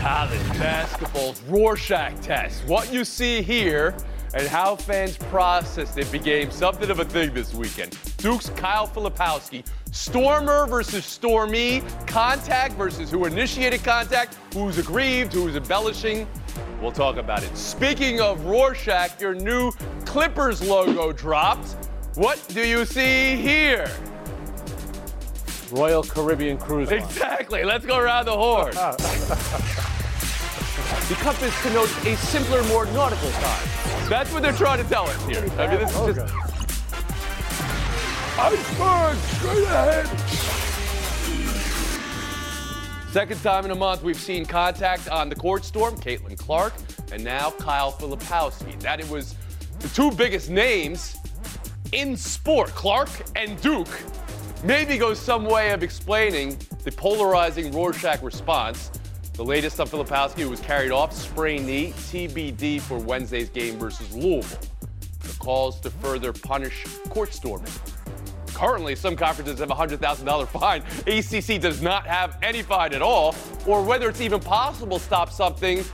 College basketball's Rorschach test. What you see here and how fans processed it became something of a thing this weekend. Duke's Kyle Filipowski, Stormer versus Stormy, contact versus who initiated contact, who's aggrieved, who's embellishing. We'll talk about it. Speaking of Rorschach, your new Clippers logo dropped. What do you see here? Royal Caribbean Cruise Line. Exactly. Let's go around the horn. the compass connotes a simpler, more nautical time. That's what they're trying to tell us here. I mean, this is just. Iceberg, straight ahead. Second time in a month we've seen contact on the court storm, Caitlin Clark, and now Kyle Filipowski. That it was the two biggest names in sport, Clark and Duke, maybe goes some way of explaining the polarizing Rorschach response. The latest on Filipowski was carried off sprained knee, TBD for Wednesday's game versus Louisville. The calls to further punish court storming. Currently, some conferences have a $100,000 fine. ACC does not have any fine at all, or whether it's even possible to stop something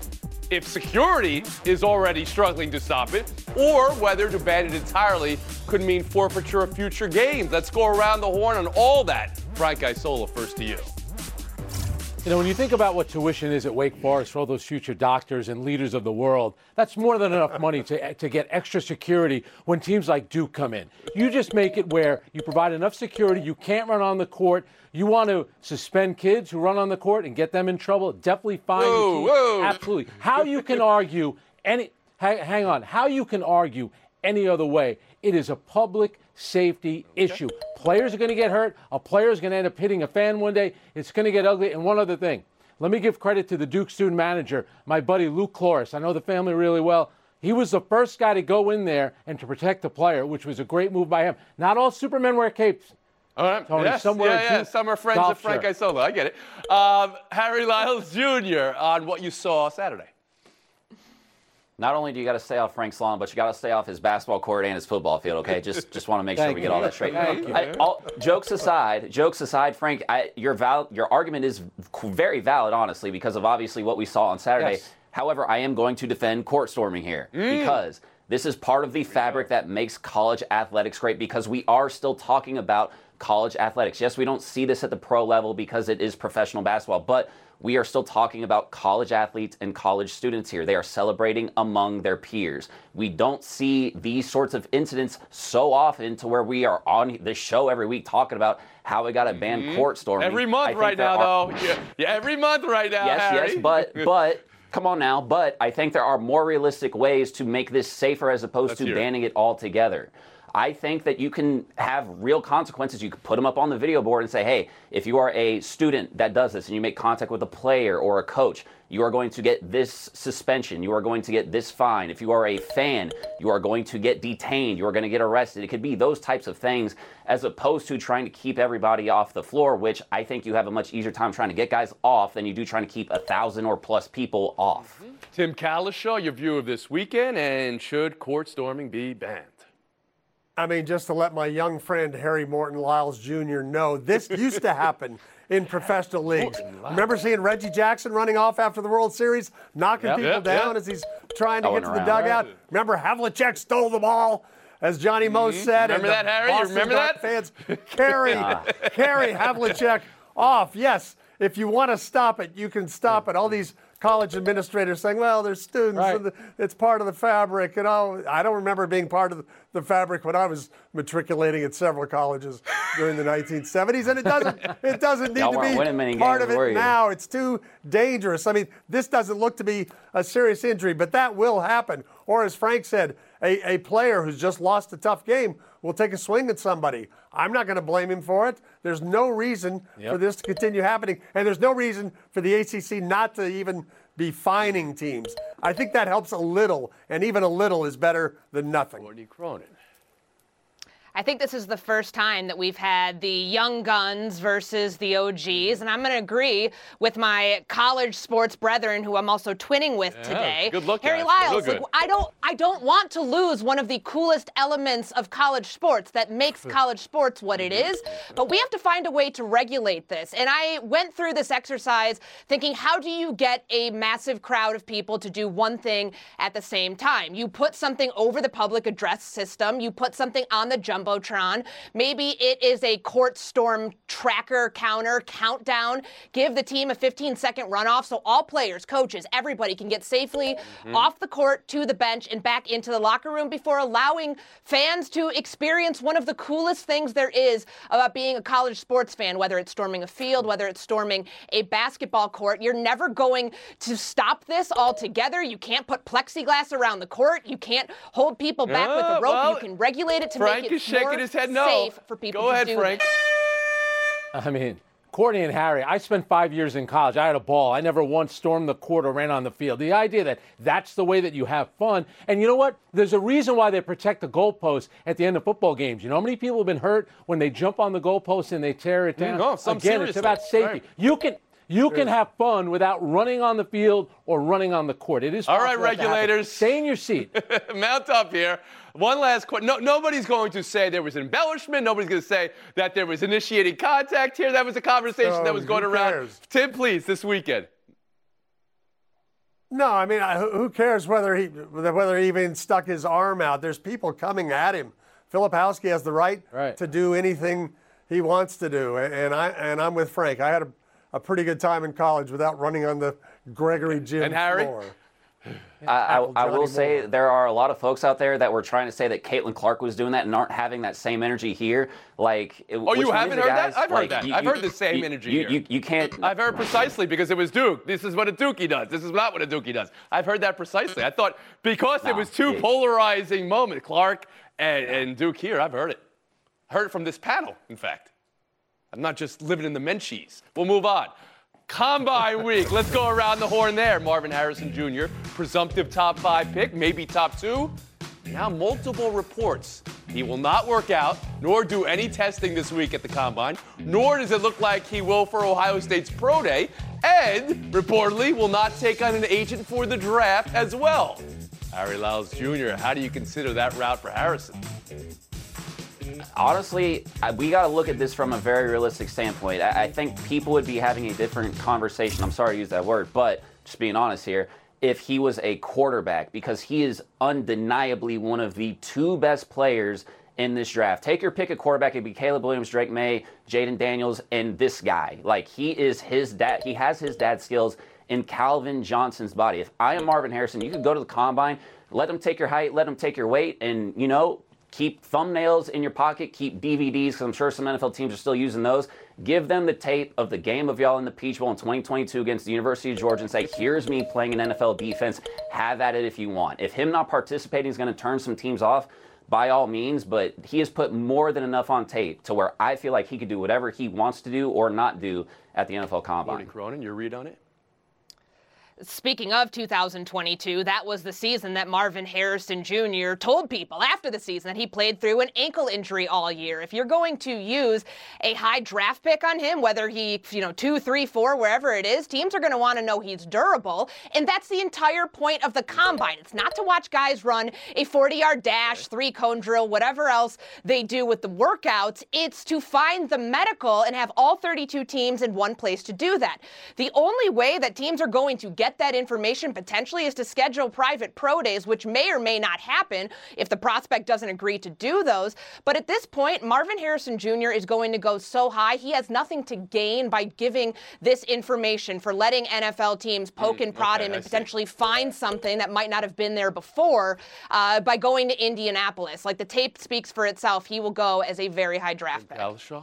if security is already struggling to stop it, or whether to ban it entirely could mean forfeiture of future games. Let's go around the horn on all that. Frank Isola, first to you. You know, when you think about what tuition is at Wake Forest for all those future doctors and leaders of the world, that's more than enough money to, to get extra security when teams like Duke come in. You just make it where you provide enough security, you can't run on the court. You want to suspend kids who run on the court and get them in trouble, definitely fine. Whoa, whoa. Absolutely. How you can argue any, hang, hang on, how you can argue any other way. It is a public safety issue. Players are going to get hurt. A player is going to end up hitting a fan one day. It's going to get ugly. And one other thing, let me give credit to the Duke student manager, my buddy Luke Cloris. I know the family really well. He was the first guy to go in there and to protect the player, which was a great move by him. Not all Supermen wear capes. All right. Tony, yes, yeah, yeah. Some are friends of Frank. Isola. I get it. Um, Harry Lyles Jr. on what you saw Saturday. Not only do you got to stay off Frank's lawn, but you got to stay off his basketball court and his football field. Okay, just just want to make sure we get all that straight. Thank you. I, all, jokes aside, jokes aside, Frank, I, your val- your argument is very valid, honestly, because of obviously what we saw on Saturday. Yes. However, I am going to defend court storming here mm. because this is part of the fabric that makes college athletics great. Because we are still talking about college athletics. Yes, we don't see this at the pro level because it is professional basketball, but we are still talking about college athletes and college students here. They are celebrating among their peers. We don't see these sorts of incidents so often to where we are on this show every week talking about how we got to ban mm-hmm. court storming. Every month right now, are- though. Yeah, yeah, every month right now, Yes, Harry. yes, but but come on now. But I think there are more realistic ways to make this safer as opposed Let's to banning it altogether. I think that you can have real consequences. You could put them up on the video board and say, hey, if you are a student that does this and you make contact with a player or a coach, you are going to get this suspension. You are going to get this fine. If you are a fan, you are going to get detained. You are going to get arrested. It could be those types of things as opposed to trying to keep everybody off the floor, which I think you have a much easier time trying to get guys off than you do trying to keep a thousand or plus people off. Mm-hmm. Tim Cowlishaw, your view of this weekend, and should court storming be banned? I mean, just to let my young friend Harry Morton Lyles Jr. know, this used to happen in professional leagues. Remember seeing Reggie Jackson running off after the World Series, knocking Yep. people Yep, down yep. as he's trying to Going get to the dugout? Remember Havlicek stole the ball, as Johnny Most said. and Mm-hmm. Remember that, Harry? You remember that? Fans carry, carry Havlicek off. Yes, if you want to stop it, you can stop it. All these college administrators saying, well, they're students, Right. and the- it's part of the fabric. And all. I don't remember being part of the, the fabric when I was matriculating at several colleges during the 1970s. And it doesn't, it doesn't need Y'all to be part games, of it now. It's too dangerous. I mean, this doesn't look to be a serious injury, but that will happen. Or as Frank said, a, a player who's just lost a tough game will take a swing at somebody. I'm not going to blame him for it. There's no reason yep. for this to continue happening, and there's no reason for the ACC not to even be fining teams. I think that helps a little, and even a little is better than nothing. Courtney Cronin. I think this is the first time that we've had the young guns versus the OGs, mm-hmm. and I'm going to agree with my college sports brethren, who I'm also twinning with yeah, today. Good luck, Harry guys. Lyles. Like, I don't, I don't want to lose one of the coolest elements of college sports that makes college sports what it mm-hmm. is. But we have to find a way to regulate this. And I went through this exercise thinking, how do you get a massive crowd of people to do one thing at the same time? You put something over the public address system. You put something on the jump Jumbotron. Maybe it is a court storm tracker counter countdown. Give the team a 15 second runoff so all players, coaches, everybody can get safely mm-hmm. off the court to the bench and back into the locker room before allowing fans to experience one of the coolest things there is about being a college sports fan, whether it's storming a field, whether it's storming a basketball court. You're never going to stop this altogether. You can't put plexiglass around the court. You can't hold people back with a rope. Well, you can regulate it to Frank make it shaking his head no. safe for people Go ahead, do Frank. That. I mean, Courtney and Harry, I spent five years in college. I had a ball. I never once stormed the court or ran on the field. The idea that that's the way that you have fun. And you know what? There's a reason why they protect the goalpost at the end of football games. You know how many people have been hurt when they jump on the goalpost and they tear it mm, down? No, some Again, seriously. it's about safety. Right. You can you can have fun without running on the field or running on the court. It is all right, regulators. Stay in your seat. Mount up here. One last question. No, nobody's going to say there was embellishment. Nobody's going to say that there was initiating contact here. That was a conversation so, that was going around. Cares? Tim, please, this weekend. No, I mean, who cares whether he whether he even stuck his arm out? There's people coming at him. Filipowski has the right, right. to do anything he wants to do, and I and I'm with Frank. I had a a pretty good time in college without running on the Gregory gym and Harry? floor. I, I, I, will say there are a lot of folks out there that were trying to say that Caitlin Clark was doing that and aren't having that same energy here. Like, oh, you haven't heard guys, that? I've like, heard that. You, I've you, heard the same you, energy you, here. You, you can't. I've heard precisely because it was Duke. This is what a Dookie does. This is not what a Dookie does. I've heard that precisely. I thought because no, it was two it, polarizing moments, Clark and, and Duke here. I've heard it. Heard it from this panel, in fact. I'm not just living in the Menchie's. We'll move on. Combine week. Let's go around the horn there. Marvin Harrison Jr., presumptive top five pick, maybe top two. Now, multiple reports. He will not work out, nor do any testing this week at the combine, nor does it look like he will for Ohio State's Pro Day, and reportedly will not take on an agent for the draft as well. Harry Lyles Jr., how do you consider that route for Harrison? Honestly, we got to look at this from a very realistic standpoint. I, I think people would be having a different conversation. I'm sorry to use that word, but just being honest here if he was a quarterback because he is undeniably one of the two best players in this draft. Take your pick of quarterback. It'd be Caleb Williams, Drake Maye, Jayden Daniels, and this guy. Like he is his dad. He has his dad skills in Calvin Johnson's body. If I am Marvin Harrison, you could go to the combine, let him take your height, let him take your weight, and you know Keep thumbnails in your pocket, keep DVDs, because I'm sure some NFL teams are still using those. Give them the tape of the game of y'all in the Peach Bowl in 2022 against the University of Georgia and say, here's me playing an NFL defense. Have at it if you want. If him not participating is going to turn some teams off, by all means, but he has put more than enough on tape to where I feel like he could do whatever he wants to do or not do at the NFL Combine. Morning, Cronin, your read on it? Speaking of 2022, that was the season that Marvin Harrison Jr. told people after the season that he played through an ankle injury all year. If you're going to use a high draft pick on him, whether he, you know, two, three, four, wherever it is, teams are going to want to know he's durable. And that's the entire point of the combine. It's not to watch guys run a 40 yard dash, three cone drill, whatever else they do with the workouts. It's to find the medical and have all 32 teams in one place to do that. The only way that teams are going to get get that information potentially is to schedule private pro days, which may or may not happen if the prospect doesn't agree to do those. But at this point, Marvin Harrison Jr. is going to go so high, he has nothing to gain by giving this information for letting NFL teams poke mm, and prod okay, him I and see. potentially find something that might not have been there before uh, by going to Indianapolis. Like the tape speaks for itself, he will go as a very high draft pick. Shaw?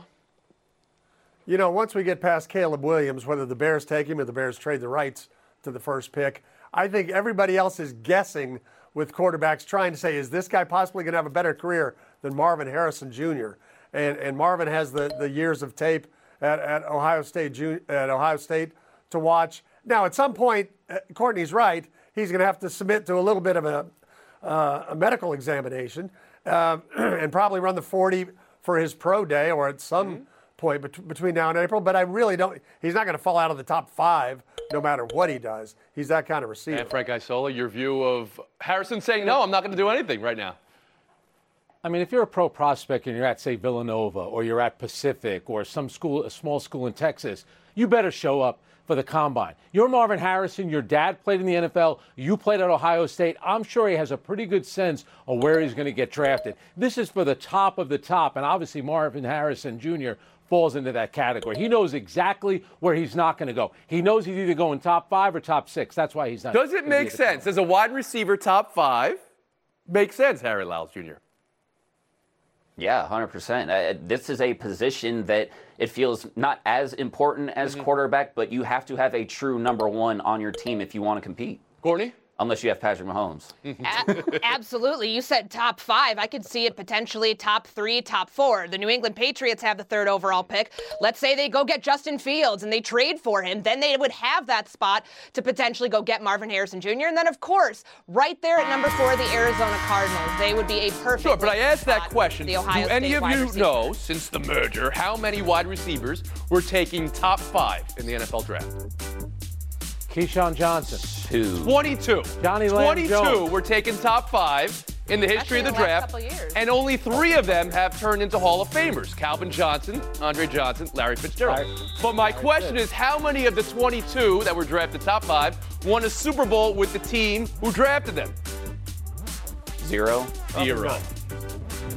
You know, once we get past Caleb Williams, whether the Bears take him or the Bears trade the rights, to the first pick. I think everybody else is guessing with quarterbacks, trying to say, is this guy possibly going to have a better career than Marvin Harrison Jr.? and, and Marvin has the, the years of tape at, at Ohio State at Ohio State to watch. Now, at some point, uh, Courtney's right. He's going to have to submit to a little bit of a, uh, a medical examination uh, and probably run the 40 for his pro day or at some mm-hmm. Point bet- between now and April. But I really don't. He's not going to fall out of the top five no matter what he does. He's that kind of receiver. And Frank Isola, your view of Harrison saying, no, I'm not going to do anything right now. I mean, if you're a pro prospect and you're at, say, Villanova or you're at Pacific or some school, a small school in Texas, you better show up for the combine. You're Marvin Harrison. Your dad played in the NFL. You played at Ohio State. I'm sure he has a pretty good sense of where he's going to get drafted. This is for the top of the top. And obviously, Marvin Harrison Jr falls into that category. He knows exactly where he's not going to go. He knows he's either going top five or top six. That's why he's not. Does it make sense as a wide receiver, top five? Makes sense, Harry Lyles Jr. Yeah, 100%. Uh, this is a position that it feels not as important as mm-hmm. quarterback, but you have to have a true number one on your team if you want to compete. Courtney? Unless you have Patrick Mahomes. A- absolutely. You said top five. I could see it potentially top three, top four. The New England Patriots have the third overall pick. Let's say they go get Justin Fields and they trade for him. Then they would have that spot to potentially go get Marvin Harrison Jr. And then, of course, right there at number four, the Arizona Cardinals. They would be a perfect. Sure, but I asked that question. Do any of you know, since the merger, how many wide receivers were taking top five in the NFL draft? Keyshawn Johnson. Two. 22. Johnny Lamb 22 Jones. were taken top five in the history Actually, of the, draft. And only three of them have turned into Hall of Famers Calvin Johnson, Andre Johnson, Larry Fitzgerald. Larry. But my Larry question is how many of the 22 that were drafted top five won a Super Bowl with the team who drafted them? Zero. Zero.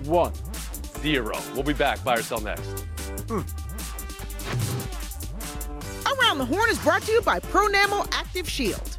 One. Zero. We'll be back. Buy or sell next. Hmm. Around the Horn is brought to you by Pronamel Active Shield.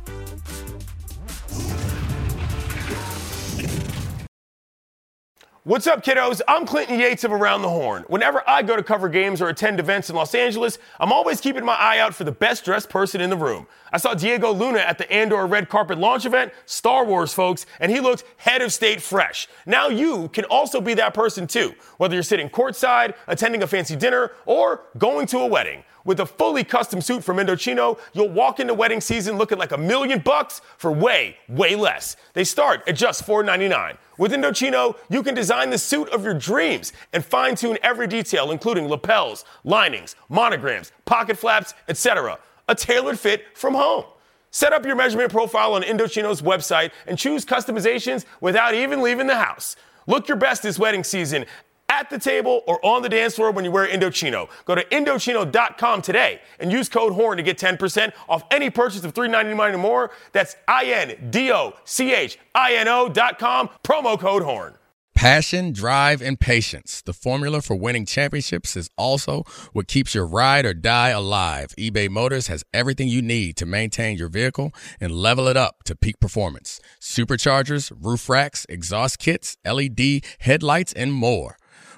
What's up, kiddos? I'm Clinton Yates of Around the Horn. Whenever I go to cover games or attend events in Los Angeles, I'm always keeping my eye out for the best dressed person in the room. I saw Diego Luna at the Andor red carpet launch event, Star Wars, folks, and he looked head of state fresh. Now you can also be that person too, whether you're sitting courtside, attending a fancy dinner, or going to a wedding. With a fully custom suit from Indochino, you'll walk into wedding season looking like a million bucks for way, way less. They start at just $4.99. With Indochino, you can design the suit of your dreams and fine tune every detail, including lapels, linings, monograms, pocket flaps, etc. A tailored fit from home. Set up your measurement profile on Indochino's website and choose customizations without even leaving the house. Look your best this wedding season at the table or on the dance floor when you wear Indochino. Go to Indochino.com today and use code HORN to get 10% off any purchase of $3.99 or more. That's I-N-D-O-C-H-I-N-O.com, promo code HORN. Passion, drive, and patience. The formula for winning championships is also what keeps your ride or die alive. eBay Motors has everything you need to maintain your vehicle and level it up to peak performance. Superchargers, roof racks, exhaust kits, LED headlights, and more.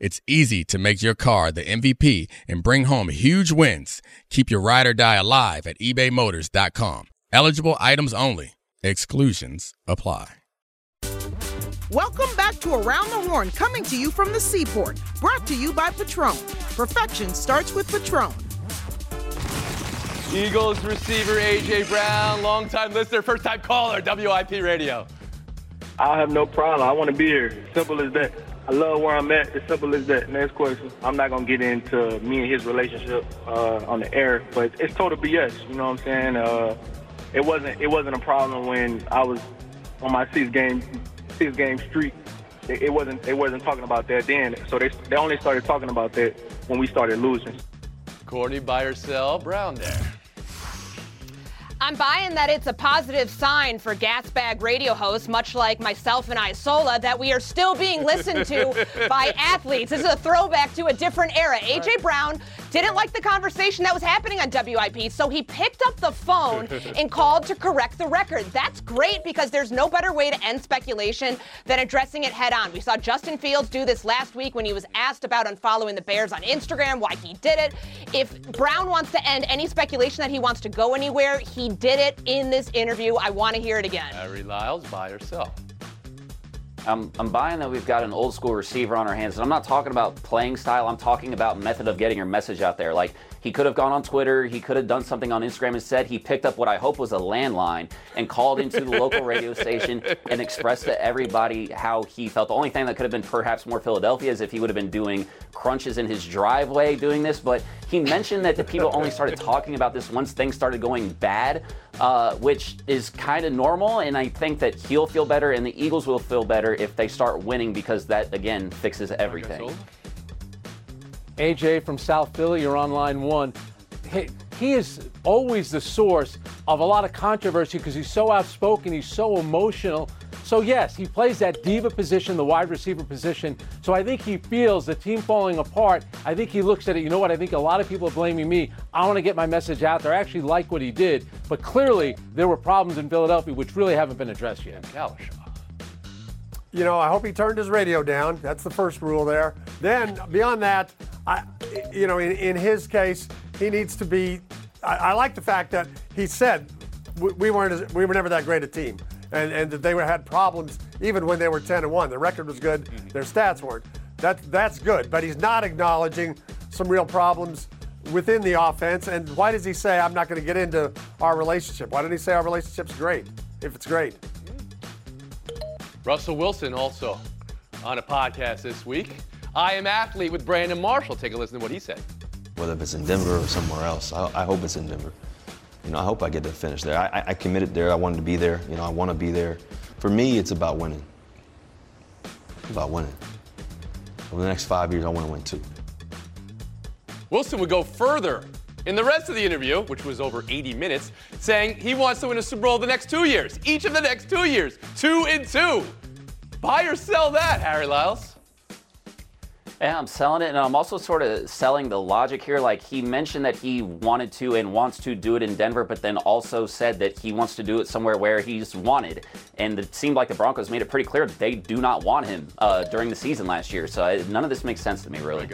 It's easy to make your car the MVP and bring home huge wins. Keep your ride or die alive at ebaymotors.com. Eligible items only. Exclusions apply. Welcome back to Around the Horn, coming to you from the seaport. Brought to you by Patron. Perfection starts with Patron. Eagles receiver A.J. Brown, longtime listener, first time caller, WIP Radio. I have no problem. I want to be here. Simple as that. I love where I'm at. As simple as that. Next question. I'm not gonna get into me and his relationship uh, on the air, but it's total BS. You know what I'm saying? Uh, it wasn't. It wasn't a problem when I was on my six game, six game streak. It, it wasn't. They wasn't talking about that then. So they they only started talking about that when we started losing. Courtney, buy or sell Brown there. I'm buying that it's a positive sign for Gasbag radio hosts, much like myself and Isola, that we are still being listened to by athletes. This is a throwback to a different era. AJ Brown didn't like the conversation that was happening on WIP, so he picked up the phone and called to correct the record. That's great because there's no better way to end speculation than addressing it head on. We saw Justin Fields do this last week when he was asked about unfollowing the Bears on Instagram, why he did it. If Brown wants to end any speculation that he wants to go anywhere, he did it in this interview. I want to hear it again. Harry Lyles, buy or sell? I'm, I'm buying that we've got an old school receiver on our hands. And I'm not talking about playing style, I'm talking about method of getting your message out there. Like, he could have gone on Twitter, he could have done something on Instagram instead. He picked up what I hope was a landline and called into the local radio station and expressed to everybody how he felt. The only thing that could have been perhaps more Philadelphia is if he would have been doing crunches in his driveway doing this. But he mentioned that the people only started talking about this once things started going bad, uh, which is kind of normal. And I think that he'll feel better and the Eagles will feel better if they start winning because that, again, fixes everything. AJ from South Philly, you're on line one. He, he is always the source of a lot of controversy because he's so outspoken, he's so emotional. So, yes, he plays that diva position, the wide receiver position. So, I think he feels the team falling apart. I think he looks at it, you know what? I think a lot of people are blaming me. I want to get my message out there. I actually like what he did. But clearly, there were problems in Philadelphia which really haven't been addressed yet. Cowlishaw. You know, I hope he turned his radio down. That's the first rule there. Then, beyond that, I, you know, in, in his case, he needs to be. I, I like the fact that he said we, we weren't as, we were never that great a team, and and that they were, had problems even when they were 10 and one. The record was good, mm-hmm. their stats weren't. That that's good, but he's not acknowledging some real problems within the offense. And why does he say I'm not going to get into our relationship? Why didn't he say our relationship's great if it's great? Russell Wilson also on a podcast this week. I am athlete with Brandon Marshall. Take a listen to what he said. Whether it's in Denver or somewhere else, I, I hope it's in Denver. You know, I hope I get to finish there. I, I committed there. I wanted to be there. You know, I want to be there. For me, it's about winning. It's about winning. Over the next five years, I want to win too. Wilson would go further in the rest of the interview, which was over 80 minutes, saying he wants to win a Super Bowl the next two years, each of the next two years, two and two. Buy or sell that, Harry Lyles. Yeah, I'm selling it, and I'm also sort of selling the logic here. Like he mentioned that he wanted to and wants to do it in Denver, but then also said that he wants to do it somewhere where he's wanted. And it seemed like the Broncos made it pretty clear that they do not want him uh, during the season last year. So I, none of this makes sense to me, really.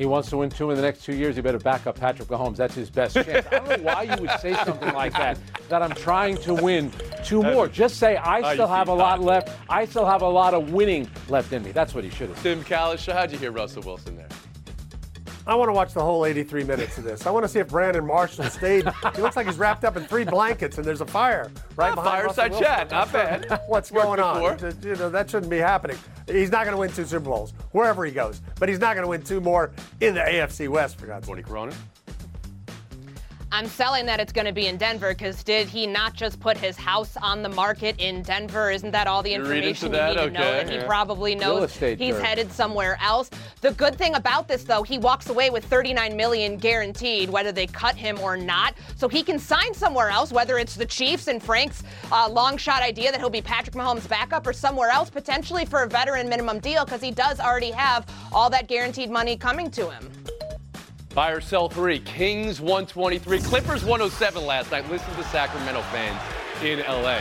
He wants to win two in the next two years. He better back up Patrick Mahomes. That's his best chance. I don't know why you would say something like that. That I'm trying to win two more. Just say I still have a lot left. I still have a lot of winning left in me. That's what he should have said. Tim Cowlishaw, how'd you hear Russell Wilson there? I want to watch the whole 83 minutes of this. I want to see if Brandon Marshall stayed. he looks like he's wrapped up in three blankets and there's a fire right Ah, behind fireside chat, not bad. What's Worked going on? before. You know, that shouldn't be happening. He's not going to win two Super Bowls wherever he goes, but he's not going to win two more in the AFC West for God's sake. Tony Corona. I'm selling that it's going to be in Denver because did he not just put his house on the market in Denver? Isn't that all the You read information into you that? need to know? Okay, And he probably knows he's dirt. headed somewhere else. The good thing about this, though, he walks away with 39 million guaranteed, whether they cut him or not. So he can sign somewhere else, whether it's the Chiefs and Frank's uh, long shot idea that he'll be Patrick Mahomes' backup, or somewhere else potentially for a veteran minimum deal because he does already have all that guaranteed money coming to him. Buy or sell three. Kings 123. Clippers 107 last night. Listen to Sacramento fans in LA.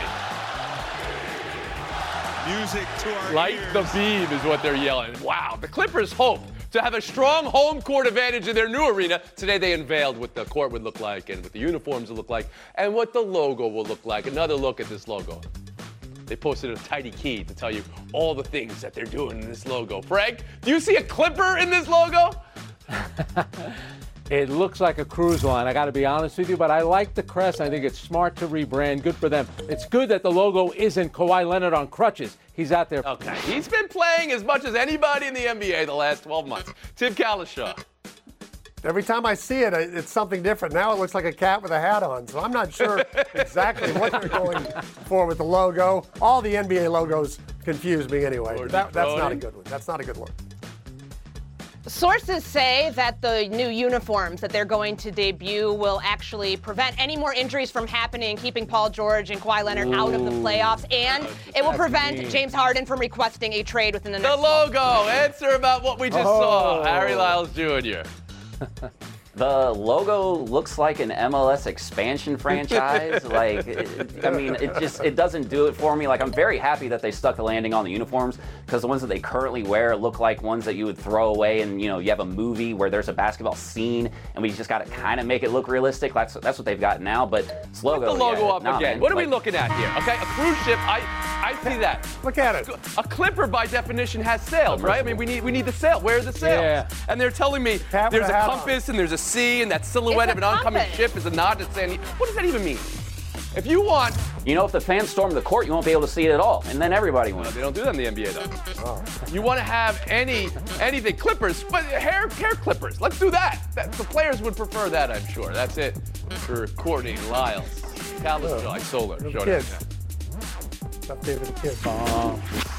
Music to our Light ears. the beam is what they're yelling. Wow. The Clippers hope to have a strong home court advantage in their new arena. Today they unveiled what the court would look like and what the uniforms would look like and what the logo will look like. Another look at this logo. They posted a tidy key to tell you all the things that they're doing in this logo. Frank, do you see a Clipper in this logo? It looks like a cruise line, I got to be honest with you, but I like the crest. I think it's smart to rebrand. Good for them. It's good that the logo isn't Kawhi Leonard on crutches. He's out there. Okay. He's been playing as much as anybody in the NBA the last 12 months. Tim Cowlishaw. Every time I see it, it's something different. Now it looks like a cat with a hat on. So I'm not sure exactly what they're going for with the logo. All the NBA logos confuse me anyway. That, that's not a good one. That's not a good one. Sources say that the new uniforms that they're going to debut will actually prevent any more injuries from happening, keeping Paul George and Kawhi Leonard out of the playoffs, and it will prevent James Harden from requesting a trade within the next. The next. logo. Answer about what we just saw. Oh. Harry Lyles Jr. The logo looks like an MLS expansion franchise. like, it, I mean, it just it doesn't do it for me. Like, I'm very happy that they stuck the landing on the uniforms because the ones that they currently wear look like ones that you would throw away, and you know, you have a movie where there's a basketball scene, and we just got to kind of make it look realistic. That's that's what they've got now. But this logo, the logo yeah, up nah, again. man, what are we looking at here? Okay, a cruise ship. I I see that. Look at it. A clipper, by definition, has sails, right? I mean, we need we need the sail. Where are the sails? Yeah. And they're telling me Have there's the a hat on. compass and there's a sea and that silhouette of a an oncoming ship is a nod to San. What does that even mean? If you want, You know, if the fans storm the court, you won't be able to see it at all, and then everybody wins. they don't do that in the NBA though. You want to have any anything clippers, but hair hair clippers. Let's do that. that. The players would prefer that, I'm sure. That's it for Courtney Lyles, Callis Joy Solar. The Showdown. kids. Updated the kids.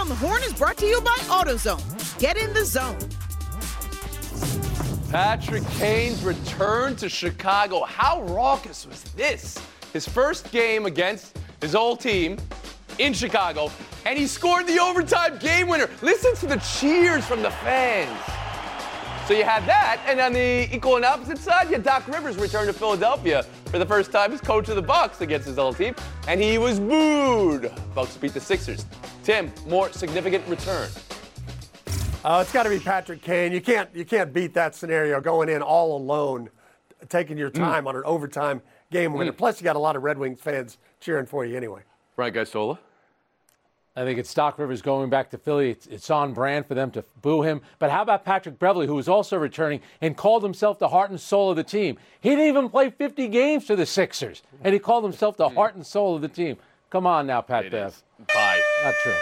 Around the Horn is brought to you by AutoZone. Get in the zone. Patrick Kane's return to Chicago. How raucous was this? His first game against his old team in Chicago, and he scored the overtime game winner. Listen to the cheers from the fans. So you had that, and on the equal and opposite side, you had Doc Rivers return to Philadelphia for the first time as coach of the Bucks against his old team, and he was booed. Bucks beat the Sixers. Tim, more significant return. Uh, it's got to be Patrick Kane. You can't you can't beat that scenario going in all alone, taking your hmm. time on an overtime game winner. Hmm. Plus, you got a lot of Red Wings fans cheering for you anyway. Frank Isola. I think it's Doc Rivers going back to Philly. It's, it's on brand for them to boo him. But how about Patrick Beverley, who was also returning and called himself the heart and soul of the team? He didn't even play 50 games for the Sixers, and he called himself the hmm. heart and soul of the team. Come on now, Pat It Bev. is by Not true.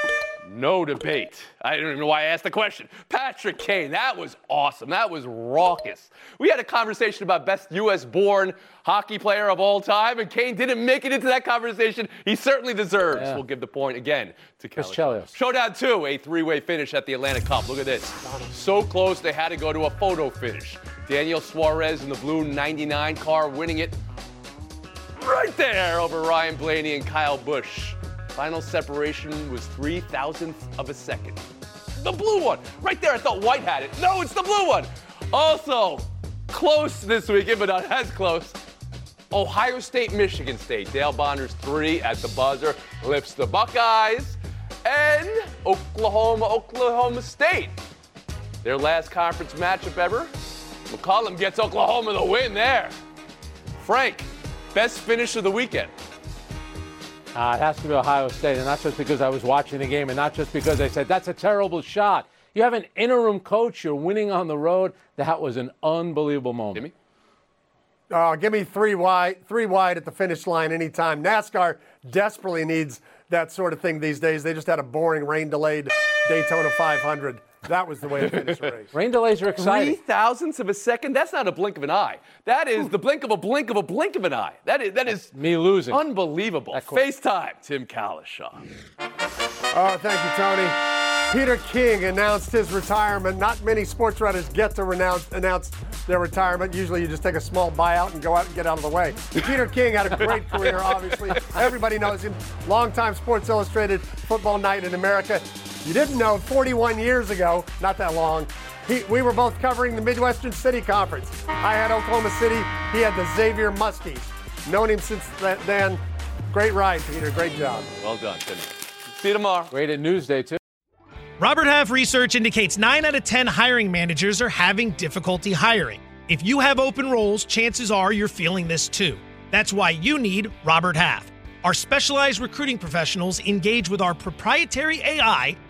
no debate. I don't even know why I asked the question. Patrick Kane, that was awesome. That was raucous. We had a conversation about best U.S. born hockey player of all time, and Kane didn't make it into that conversation. He certainly deserves. Yeah. We'll give the point again to Chris Kelly. Chelios. Showdown two, a three-way finish at the Atlantic Cup. Look at this. So close they had to go to a photo finish. Daniel Suarez in the blue 99 car winning it right there over Ryan Blaney and Kyle Busch. Final separation was three thousandths of a second. The blue one, right there. I thought White had it. No, it's the blue one. Also, close this weekend, but not as close. Ohio State, Michigan State. Dale Bonner's three at the buzzer lifts the Buckeyes. And Oklahoma, Oklahoma State. Their last conference matchup ever. McCollum gets Oklahoma the win there. Frank, best finish of the weekend. Uh, it has to be Ohio State, and not just because I was watching the game, and not just because I said that's a terrible shot. You have an interim coach. You're winning on the road. That was an unbelievable moment. Jimmy? Uh, give me three wide, three wide at the finish line anytime. NASCAR desperately needs that sort of thing these days. They just had a boring rain delayed Daytona 500. That was the way to finish the race. Rain delays are exciting. Three exciting. thousandths of a second? That's not a blink of an eye. That is the blink of a blink of a blink of an eye. That is that is Me losing. unbelievable. FaceTime, Tim Cowlishaw. Oh, thank you, Tony. Peter King announced his retirement. Not many sports writers get to renounce, announce their retirement. Usually you just take a small buyout and go out and get out of the way. Peter King had a great career, obviously. Everybody knows him. Longtime Sports Illustrated football night in America. You didn't know 41 years ago, not that long, he, we were both covering the Midwestern City Conference. I had Oklahoma City, he had the Xavier Muskies. Known him since that, then. Great ride, Peter. Great job. Well done, Timmy. See you tomorrow. Great at Newsday, too. Robert Half research indicates 9 out of 10 hiring managers are having difficulty hiring. If you have open roles, chances are you're feeling this too. That's why you need Robert Half. Our specialized recruiting professionals engage with our proprietary AI